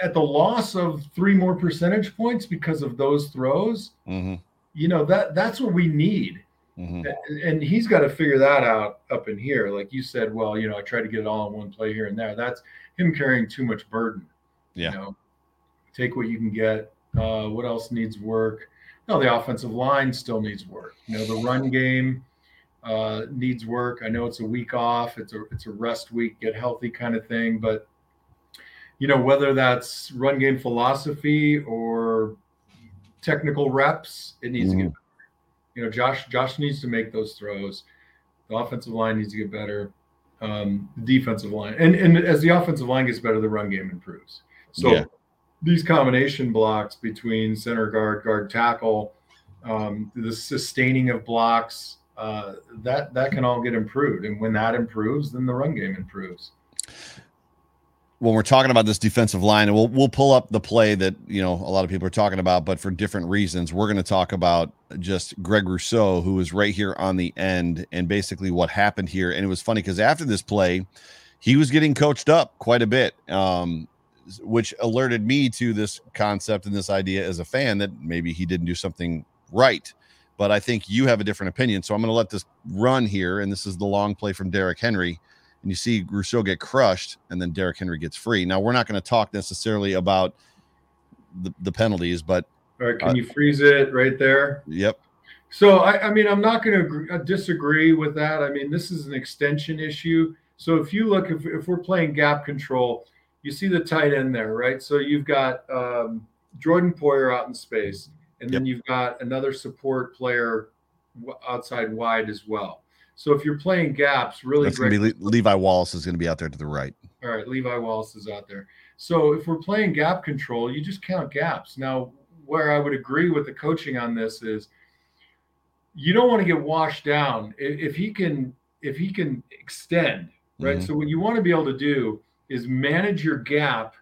at the loss of three more percentage points because of those throws, mm-hmm. you know that that's what we need. Mm-hmm. And he's got to figure that out up in here. Like you said, well, you know, I tried to get it all in one play here and there. That's him carrying too much burden. Yeah. You know, take what you can get. Uh, what else needs work? No, the offensive line still needs work. You know, the run game uh, needs work. I know it's a week off. It's a it's a rest week, get healthy kind of thing. But you know, whether that's run game philosophy or technical reps, it needs mm-hmm. to get better. You know, Josh Josh needs to make those throws. The offensive line needs to get better. Um, the defensive line, and and as the offensive line gets better, the run game improves. So yeah. these combination blocks between center guard, guard tackle, um, the sustaining of blocks. Uh, that that can all get improved, and when that improves, then the run game improves when we're talking about this defensive line, and we'll we'll pull up the play that you know a lot of people are talking about, but for different reasons, we're going to talk about just Greg Rousseau, who was right here on the end, and basically what happened here. And it was funny because after this play, he was getting coached up quite a bit, um, which alerted me to this concept and this idea as a fan that maybe he didn't do something right. But I think you have a different opinion, so I'm going to let this run here. And this is the long play from Derrick Henry and you see Rousseau get crushed, and then Derrick Henry gets free. Now we're not going to talk necessarily about the, the penalties, but all right, can uh, you freeze it right there? Yep. So I, I mean, I'm not going to uh, disagree with that. I mean, this is an extension issue. So if you look, if, if we're playing gap control, you see the tight end there, right? So you've got um, Jordan Poyer out in space, and then you've got another support player outside wide as well. So if you're playing gaps, really, That's gonna be Le- Levi Wallace is going to be out there to the right. All right, Levi Wallace is out there. So if we're playing gap control, you just count gaps. Now, where I would agree with the coaching on this is, you don't want to get washed down. If he can, if he can extend, right? Mm-hmm. So what you want to be able to do is manage your gap,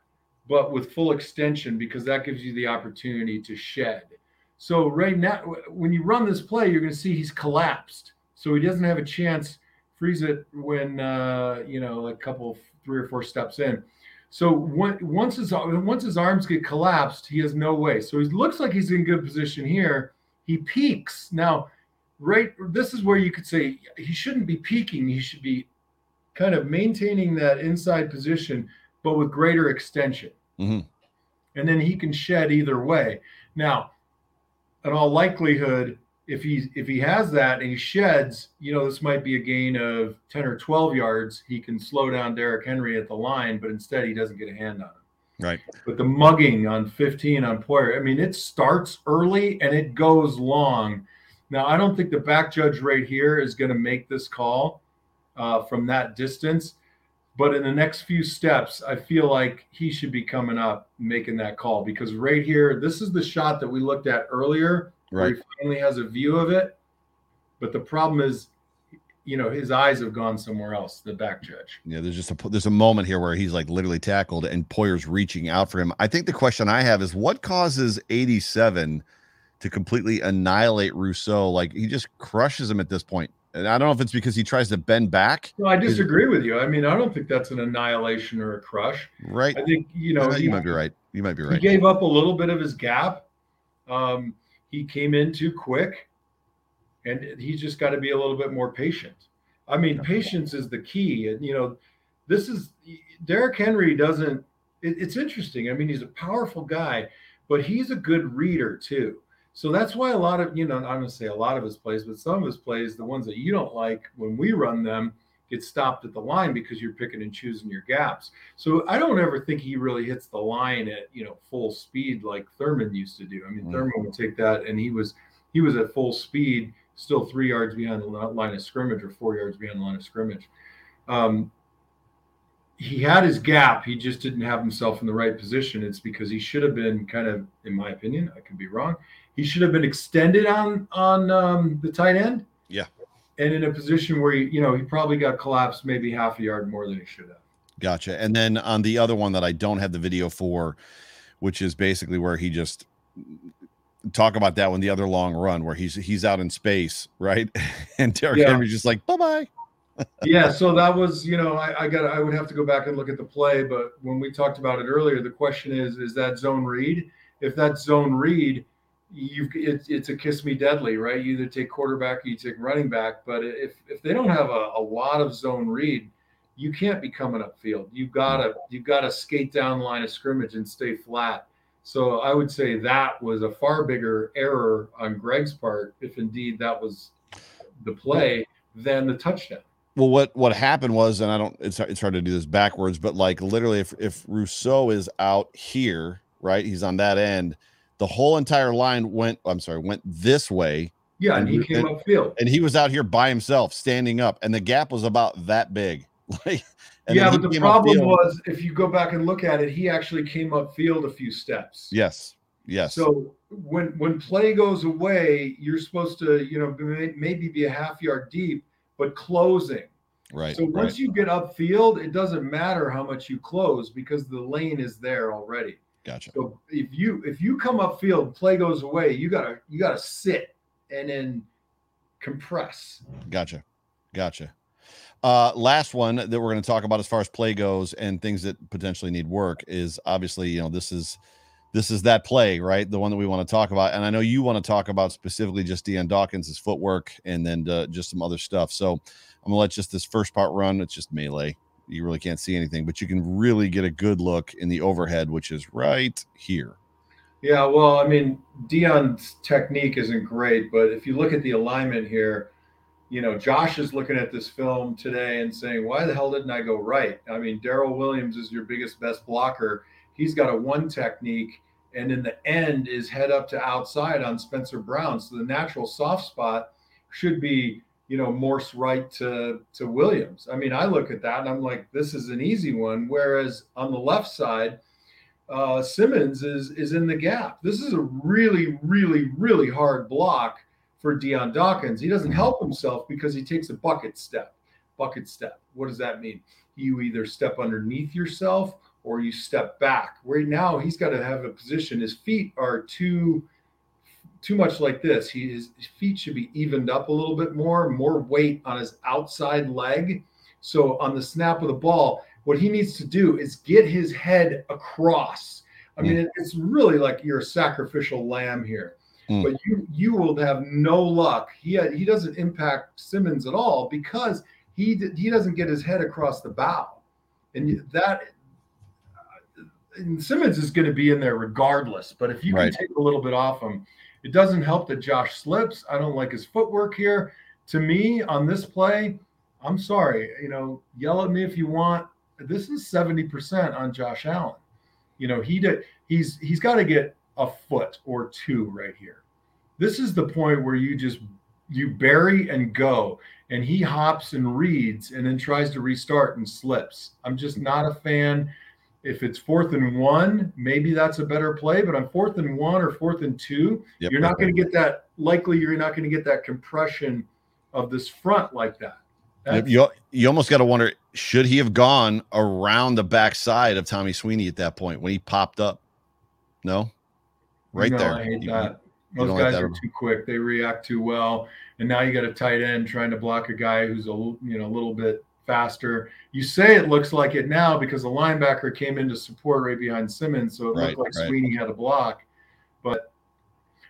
but with full extension because that gives you the opportunity to shed. So right now, when you run this play, you're going to see he's collapsed so he doesn't have a chance. Freeze it when uh, you know a couple, three or four steps in. So when, once his once his arms get collapsed, he has no way. So he looks like he's in good position here. He peaks now. Right, this is where you could say he shouldn't be peaking. He should be kind of maintaining that inside position, but with greater extension. Mm-hmm. And then he can shed either way. Now, in all likelihood, if he if he has that and he sheds, you know, this might be a gain of 10 or 12 yards. He can slow down Derrick Henry at the line, but instead he doesn't get a hand on him. Right. But the mugging on 15 on Poyer, I mean, it starts early and it goes long. Now, I don't think the back judge right here is going to make this call uh, from that distance. But in the next few steps, I feel like he should be coming up making that call because right here, this is the shot that we looked at earlier Right. He finally has a view of it. But the problem is, you know, his eyes have gone somewhere else, the back judge. Yeah, there's just a there's a moment here where he's like literally tackled and Poyer's reaching out for him. I think the question I have is what causes 87 to completely annihilate Rousseau? Like he just crushes him at this point. And I don't know if it's because he tries to bend back. No, I disagree with you. I mean, I don't think that's an annihilation or a crush. Right. I think, you know, you might be right. You might be right. He gave up a little bit of his gap. Um, he came in too quick, and he's just got to be a little bit more patient. I mean, patience is the key. And you know, this is Derrick Henry doesn't. It, it's interesting. I mean, he's a powerful guy, but he's a good reader too. So that's why a lot of you know, I'm going to say a lot of his plays, but some of his plays, the ones that you don't like when we run them, get stopped at the line because you're picking and choosing your gaps. So I don't ever think he really hits the line at you know full speed like Thurman used to do. I mean, mm-hmm. Thurman would take that and he was he was at full speed, still three yards behind the line of scrimmage or four yards behind the line of scrimmage. Um, he had his gap. He just didn't have himself in the right position. It's because he should have been kind of, in my opinion, I could be wrong. He should have been extended on on um, the tight end. Yeah and in a position where he, you know, he probably got collapsed maybe half a yard more than he should have. Gotcha. And then on the other one that I don't have the video for, which is basically where he just talk about that one, the other long run where he's he's out in space, right? And Derrick yeah. Henry's just like, bye bye. yeah, so that was, you know, I, I got I would have to go back and look at the play, but when we talked about it earlier, the question is, is that zone read? If that zone read you it's, it's a kiss me deadly, right? You either take quarterback or you take running back. But if if they don't have a, a lot of zone read, you can't be coming upfield. You've gotta you've gotta skate down the line of scrimmage and stay flat. So I would say that was a far bigger error on Greg's part, if indeed that was the play, than the touchdown. Well, what what happened was, and I don't, it's it's hard to do this backwards, but like literally, if if Rousseau is out here, right, he's on that end the whole entire line went i'm sorry went this way yeah and, and he came and, upfield and he was out here by himself standing up and the gap was about that big like yeah but the problem was if you go back and look at it he actually came upfield a few steps yes Yes. So when when play goes away, you're supposed to, you know, maybe be a half yard deep, but closing. right. So once right. you get upfield, it doesn't matter how much you close because the lane is there already. Gotcha. So if you if you come upfield, play goes away, you gotta you gotta sit and then compress. Gotcha. Gotcha. Uh, last one that we're going to talk about as far as play goes and things that potentially need work is obviously, you know, this is this is that play, right? The one that we want to talk about. And I know you want to talk about specifically just Dion Dawkins' footwork and then uh, just some other stuff. So I'm gonna let just this first part run. It's just melee. You really can't see anything, but you can really get a good look in the overhead, which is right here. Yeah, well, I mean, Dion's technique isn't great, but if you look at the alignment here, you know, Josh is looking at this film today and saying, "Why the hell didn't I go right?" I mean, Daryl Williams is your biggest best blocker. He's got a one technique, and in the end is head up to outside on Spencer Brown. So the natural soft spot should be, you know, Morse right to to Williams. I mean, I look at that and I'm like, this is an easy one. Whereas on the left side, uh, Simmons is is in the gap. This is a really, really, really hard block for Dion Dawkins. He doesn't help himself because he takes a bucket step. Bucket step. What does that mean? You either step underneath yourself or you step back. Right now, he's got to have a position. His feet are too too much like this. He, his, feet should be evened up a little bit more, more weight on his outside leg. So on the snap of the ball, what he needs to do is get his head across. I mean, it- it's really like you're a sacrificial lamb here. Mm. But you you will have no luck. He had, he doesn't impact Simmons at all because he he doesn't get his head across the bow, and that and Simmons is going to be in there regardless. But if you Right. can take a little bit off him, it doesn't help that Josh slips. I don't like his footwork here. To me, on this play, I'm sorry. You know, yell at me if you want. This is 70% on Josh Allen. You know, he did he's he's got to get a foot or two right here. This is the point where you just you bury and go and he hops and reads and then tries to restart and slips. I'm just not a fan. If it's fourth and one, maybe that's a better play. But on fourth and one or fourth and two, Yep. you're not going to get that. Likely, you're not going to get that compression of this front like that. That's- You, you almost got to wonder should he have gone around the backside of Tommy Sweeney at that point when he popped up? No, right No, there. I hate You- that. you Those don't like guys that are too quick. They react too well, and now you got a tight end trying to block a guy who's a you know a little bit faster. You say it looks like it now because the linebacker came in to support right behind Simmons, so it Right, looked like right. Sweeney had a block. But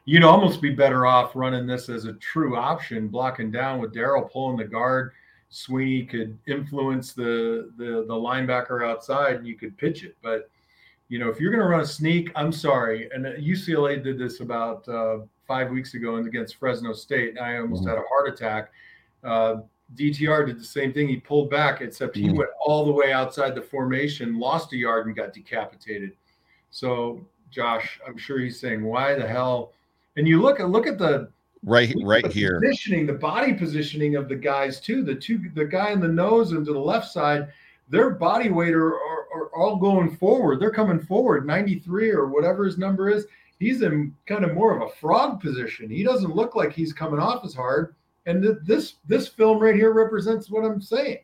you'd almost be better off running this as a true option, blocking down with Daryl pulling the guard. Sweeney could influence the the the linebacker outside, and you could pitch it, but you know, if you're going to run a sneak, I'm sorry. And UCLA did this about uh, five weeks ago and against Fresno State. And I almost Mhm. had a heart attack. Uh, DTR did the same thing. He pulled back, except he Mhm. went all the way outside the formation, lost a yard, and got decapitated. So, Josh, I'm sure he's saying, "Why the hell?" And you look at look at the right, right the here. positioning, the body positioning of the guys too. The two, the guy in the nose and to the left side, their body weight are, are, are all going forward. They're coming forward, 93 or whatever his number is. He's in kind of more of a frog position. He doesn't look like he's coming off as hard. And th- this this film right here represents what I'm saying.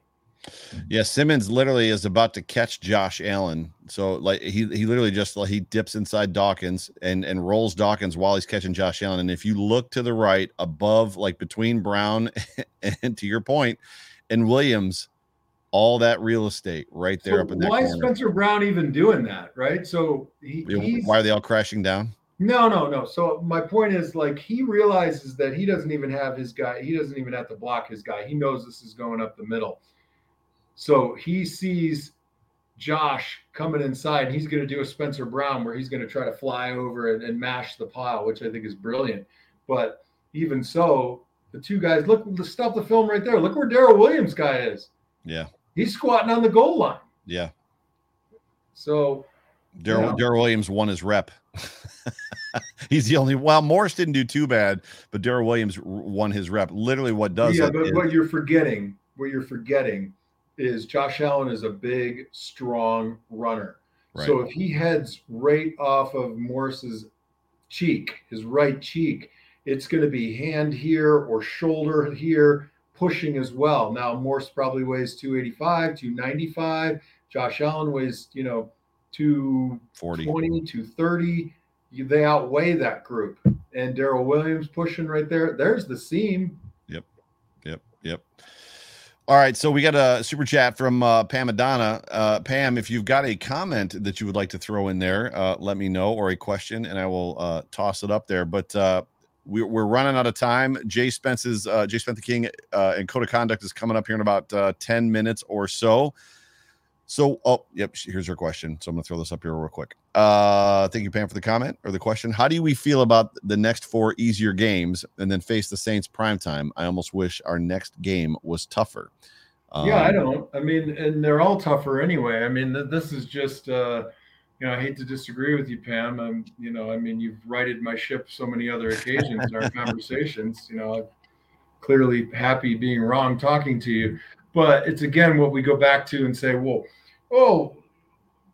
Yeah, Simmons literally is about to catch Josh Allen. So like he he literally just like he dips inside Dawkins and and rolls Dawkins while he's catching Josh Allen. And if you look to the right above, like between Brown and to your point, and Williams, all that real estate right there So up in that why is corner. Spencer Brown even doing that? Right. So he, Why are they all crashing down? No, no, no. So my point is like he realizes that he doesn't even have his guy. He doesn't even have to block his guy. He knows this is going up the middle. So he sees Josh coming inside. He's going to do a Spencer Brown where he's going to try to fly over and, and mash the pile, which I think is brilliant. But even so, the two guys look. Stop the film right there. Look where Daryl Williams guy is. Yeah, He's squatting on the goal line. yeah. So Daryl Yeah. Williams won his rep. He's the only. Well, Morse didn't do too bad, but Daryl Williams won his rep. Literally, what does yeah, but is- what you're forgetting, what you're forgetting, is Josh Allen is a big, strong runner. Right. So if he heads right off of Morse's cheek, his right cheek. It's going to be hand here or shoulder here, pushing as well. Now, Morse probably weighs 285, 295. Josh Allen weighs, you know, 240, 230. They outweigh that group. And Daryl Williams pushing right there. There's the seam. Yep. Yep. Yep. All right, so we got a super chat from uh, Pam Adana. Uh, Pam, if you've got a comment that you would like to throw in there, uh, let me know, or a question, and I will uh, toss it up there. But uh, we, are running out of time. Jay Spence's uh, Jay Spence the King and Code of Conduct is coming up here in about ten minutes or so. So, oh, yep, here's her question. So I'm gonna throw this up here real quick. Uh, thank you, Pam, for the comment or the question. How do we feel about the next four easier games and then face the Saints prime time? I almost wish our next game was tougher. Um, yeah, I don't. I mean, and they're all tougher anyway. I mean, this is just, uh, you know, I hate to disagree with you, Pam. I'm, you know, I mean, you've righted my ship so many other occasions in our conversations. You know, I'm clearly happy being wrong talking to you. But it's again what we go back to and say, well, oh,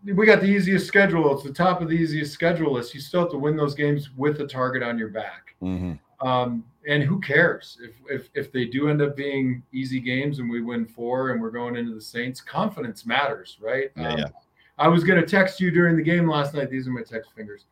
we got the easiest schedule. It's the top of the easiest schedule list. You still have to win those games with a target on your back. Mm-hmm. Um, and who cares if, if if they do end up being easy games and we win four and we're going into the Saints? Confidence matters, right? Yeah, um, yeah. I was going to text you during the game last night. These are my text fingers.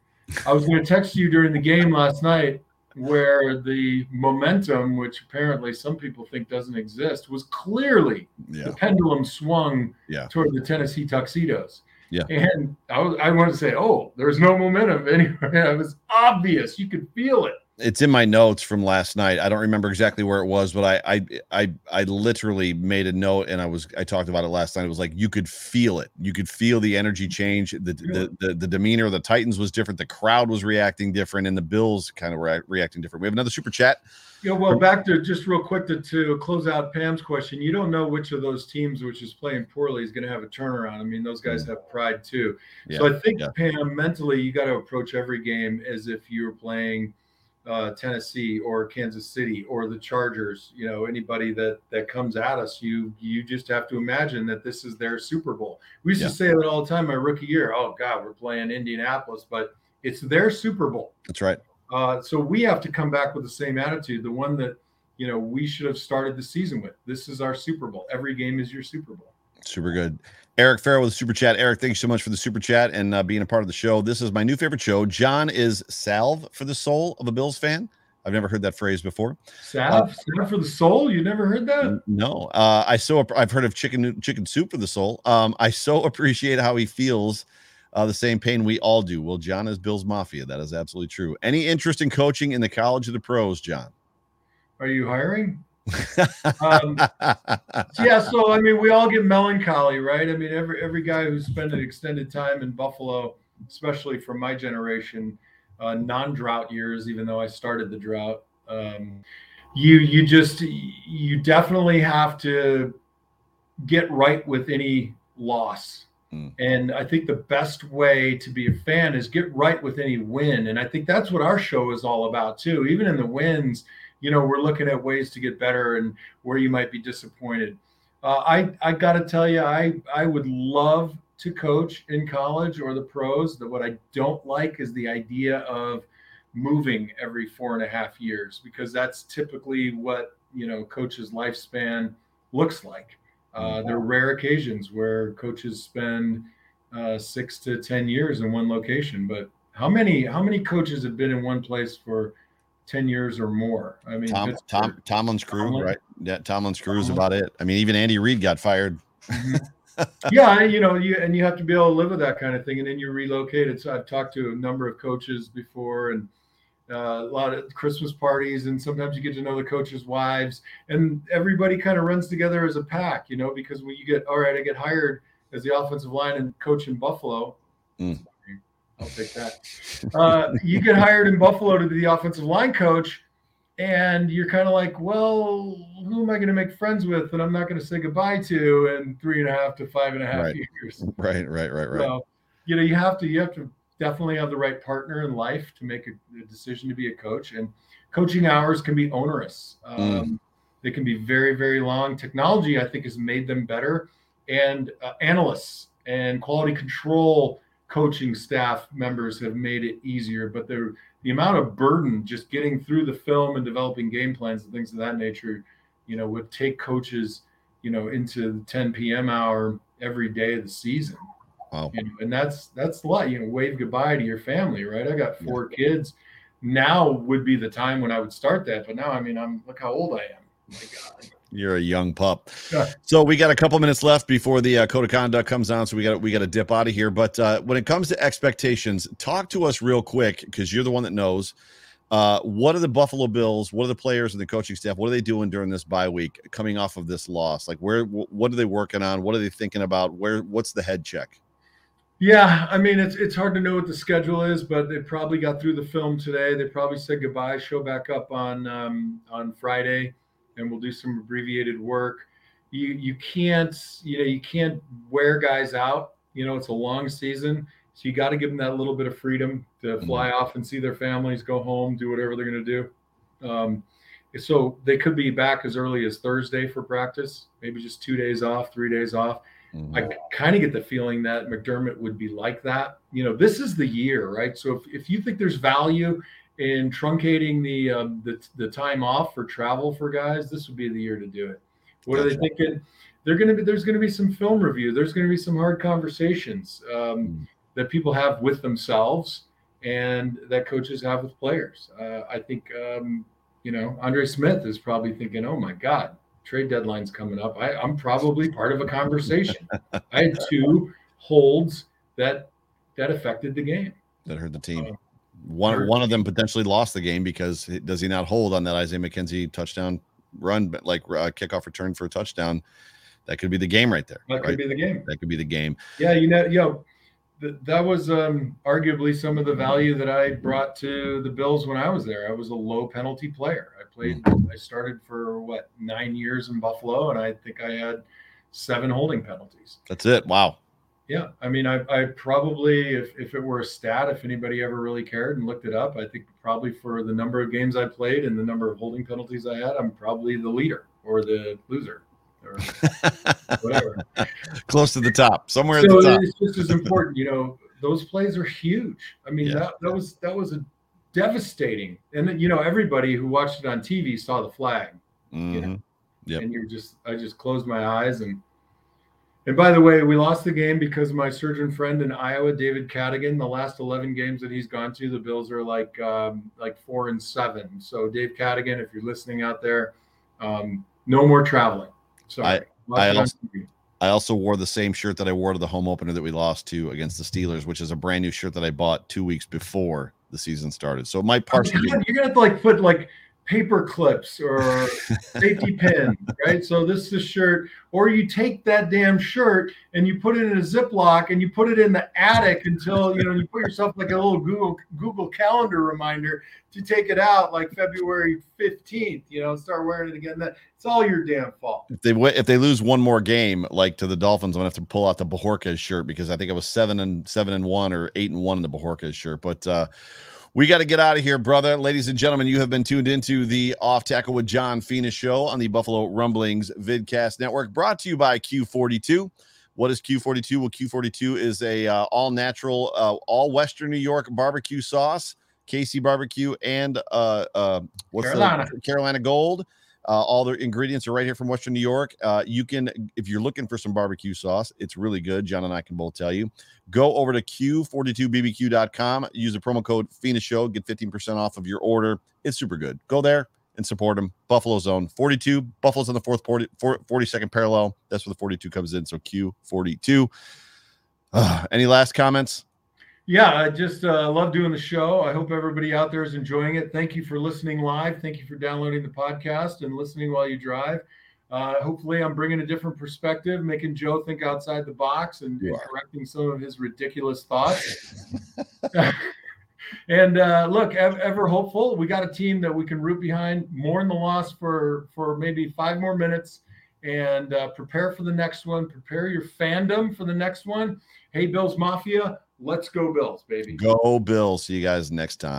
I was going to text you during the game last night where the momentum, which apparently some people think doesn't exist, was clearly yeah. the pendulum swung yeah. toward the Tennessee tuxedos. Yeah. And I was I want to say, oh, there's no momentum anywhere. It was obvious. You could feel it it's in my notes from last night. I don't remember exactly where it was, but I I I I literally made a note and I was I talked about it last night. It was like you could feel it. You could feel the energy change. The the the, the demeanor of the Titans was different. The crowd was reacting different, and the Bills kind of were reacting different. We have another super chat. Yeah, well, back to just real quick to, to close out Pam's question. You don't know which of those teams, which is playing poorly, is going to have a turnaround. I mean, those guys mm. have pride too. Yeah, so I think yeah. Pam, mentally, you got to approach every game as if you're playing – uh, Tennessee or Kansas City or the Chargers, you know, anybody that that comes at us, you you just have to imagine that this is their Super Bowl. We used yeah. to say that all the time my rookie year. Oh God, we're playing Indianapolis, but it's their Super Bowl. That's right. Uh, so we have to come back with the same attitude, the one that you know we should have started the season with. This is our Super Bowl. Every game is your Super Bowl. Super good. Eric Farrell with super chat. Eric, thanks so much for the super chat and uh, being a part of the show. This is my new favorite show. John is salve for the soul of a Bills fan. I've never heard that phrase before. Salve, uh, salve for the soul. You never heard that? No. Uh, I so I've heard of chicken chicken soup for the soul. Um, I so appreciate how he feels. Uh, the same pain we all do. Well, John is Bills Mafia. That is absolutely true. Any interest in coaching in the college of the pros, John? Are you hiring? Um, yeah, so I mean, we all get melancholy, right? I mean, every every guy who's spent an extended time in Buffalo, especially from my generation, uh, non-drought years, even though I started the drought, um, you you just you definitely have to get right with any loss. Mm. And I think the best way to be a fan is get right with any win. And I think that's what our show is all about too. Even in the wins, you know, we're looking at ways to get better and where you might be disappointed. Uh, I I got to tell you, I I would love to coach in college or the pros. That what I don't like is the idea of moving every four and a half years because that's typically what you know coaches' lifespan looks like. Uh, mm-hmm. there are rare occasions where coaches spend uh, six to ten years in one location, but how many how many coaches have been in one place for 10 years or more. I mean, Tom, Tom Tomlin's crew, Tomlin. right? Yeah, Tomlin's crew is about it. I mean, even Andy Reid got fired. Mm-hmm. yeah, you know, you and you have to be able to live with that kind of thing, and then you relocate it. So I've talked to a number of coaches before, and uh, a lot of Christmas parties, and sometimes you get to know the coaches' wives, and everybody kind of runs together as a pack, you know, because when you get all right, I get hired as the offensive line and coach in Buffalo. Mm. I'll take that. Uh, you get hired in Buffalo to be the offensive line coach, and you're kind of like, well, who am I going to make friends with that I'm not going to say goodbye to in three and a half to five and a half right. years? Right, right, right, right. So, you know, you have to you have to definitely have the right partner in life to make a, a decision to be a coach, and coaching hours can be onerous. Mm. Um, mm. They can be very, very long. Technology, I think, has made them better, and uh, analysts and quality control coaching staff members have made it easier, but the the amount of burden just getting through the film and developing game plans and things of that nature, you know, would take coaches, you know, into the 10 p.m. hour every day of the season. Wow. You know, and that's that's a lot. You know, wave goodbye to your family, right? I got four yeah. kids. Now would be the time when I would start that, but now I mean, I'm look how old I am. my God. You're a young pup. Yeah. So we got a couple minutes left before the uh, code of conduct comes on. So we got we got to dip out of here. But uh, when it comes to expectations, talk to us real quick because you're the one that knows. Uh, what are the Buffalo Bills? What are the players and the coaching staff? What are they doing during this bye week, coming off of this loss? Like, where, what are they working on? What are they thinking about? Where, what's the head check? Yeah, I mean it's it's hard to know what the schedule is, but they probably got through the film today. They probably said goodbye. Show back up on um, on Friday and we'll do some abbreviated work. You you can't you know you can't wear guys out. You know it's a long season, so you got to give them that little bit of freedom to mm-hmm. fly mm-hmm. off and see their families, go home, do whatever they're going to do. Um, so they could be back as early as Thursday for practice, maybe just two days off, three days off. Mm-hmm. I kind of get the feeling that McDermott would be like that. You know, this is the year, right? So if, if you think there's value in truncating the, um, the the time off for travel for guys, this would be the year to do it. What gotcha. are they thinking? They're going to be there's going to be some film review. There's going to be some hard conversations um, mm. that people have with themselves and that coaches have with players. Uh, I think um, you know Andre Smith is probably thinking, "Oh my God, trade deadline's coming up. I, I'm probably part of a conversation." I had two holds that that affected the game. That hurt the team. Uh, one one of them potentially lost the game because does he not hold on that Isaiah McKenzie touchdown run, but like uh, kickoff return for a touchdown? That could be the game right there. That right? could be the game. That could be the game. Yeah, you know, yo, know, th- that was um, arguably some of the value that I brought to the Bills when I was there. I was a low penalty player. I played. Mm-hmm. I started for what nine years in Buffalo, and I think I had seven holding penalties. That's it. Wow. Yeah, I mean, I, I probably, if, if it were a stat, if anybody ever really cared and looked it up, I think probably for the number of games I played and the number of holding penalties I had, I'm probably the leader or the loser or whatever. Close to the top, somewhere so at the top. It's just as important, you know. Those plays are huge. I mean, yeah. that that was that was a devastating, and you know, everybody who watched it on TV saw the flag. Mm-hmm. You know? yep. And you're just, I just closed my eyes and and by the way, we lost the game because my surgeon friend in Iowa, David Cadigan, the last 11 games that he's gone to, the Bills are like um, like four and seven. So Dave Cadigan, if you're listening out there, um, no more traveling. Sorry. I, I also, I also wore the same shirt that I wore to the home opener that we lost to against the Steelers, which is a brand new shirt that I bought two weeks before the season started. So it might partially. Oh, you're gonna have to like put like paper clips or safety pin, right? So this is shirt, or you take that damn shirt and you put it in a Ziploc and you put it in the attic until you know you put yourself like a little Google Google Calendar reminder to take it out like February fifteenth. You know, start wearing it again. That it's all your damn fault. If they if they lose one more game, like to the Dolphins, I'm gonna have to pull out the Bojorquez shirt because I think it was seven and seven and one or eight and one in the Bojorquez shirt, but. uh we got to get out of here, brother. Ladies and gentlemen, you have been tuned into the Off Tackle with John Fina show on the Buffalo Rumblings Vidcast Network, brought to you by Q42. What is Q42? Well, Q42 is a uh, all natural, uh, all Western New York barbecue sauce, Casey barbecue, and uh, uh, what's Carolina. the Carolina Gold. Uh, all the ingredients are right here from Western New York. Uh, you can, if you're looking for some barbecue sauce, it's really good. John and I can both tell you. Go over to Q42BBQ.com, use the promo code FINA Show, get 15% off of your order. It's super good. Go there and support them. Buffalo Zone 42. Buffalo's on the fourth 40, 42nd parallel. That's where the 42 comes in. So Q42. Uh, any last comments? Yeah, I just uh, love doing the show. I hope everybody out there is enjoying it. Thank you for listening live. Thank you for downloading the podcast and listening while you drive. Uh, hopefully, I'm bringing a different perspective, making Joe think outside the box and, and correcting some of his ridiculous thoughts. and uh, look, ever, ever, hopeful. We got a team that we can root behind, mourn the loss for for maybe five more minutes, and uh, prepare for the next one. Prepare your fandom for the next one. Hey, Bills Mafia, Let's go Bills, baby. Go Bills. See you guys next time.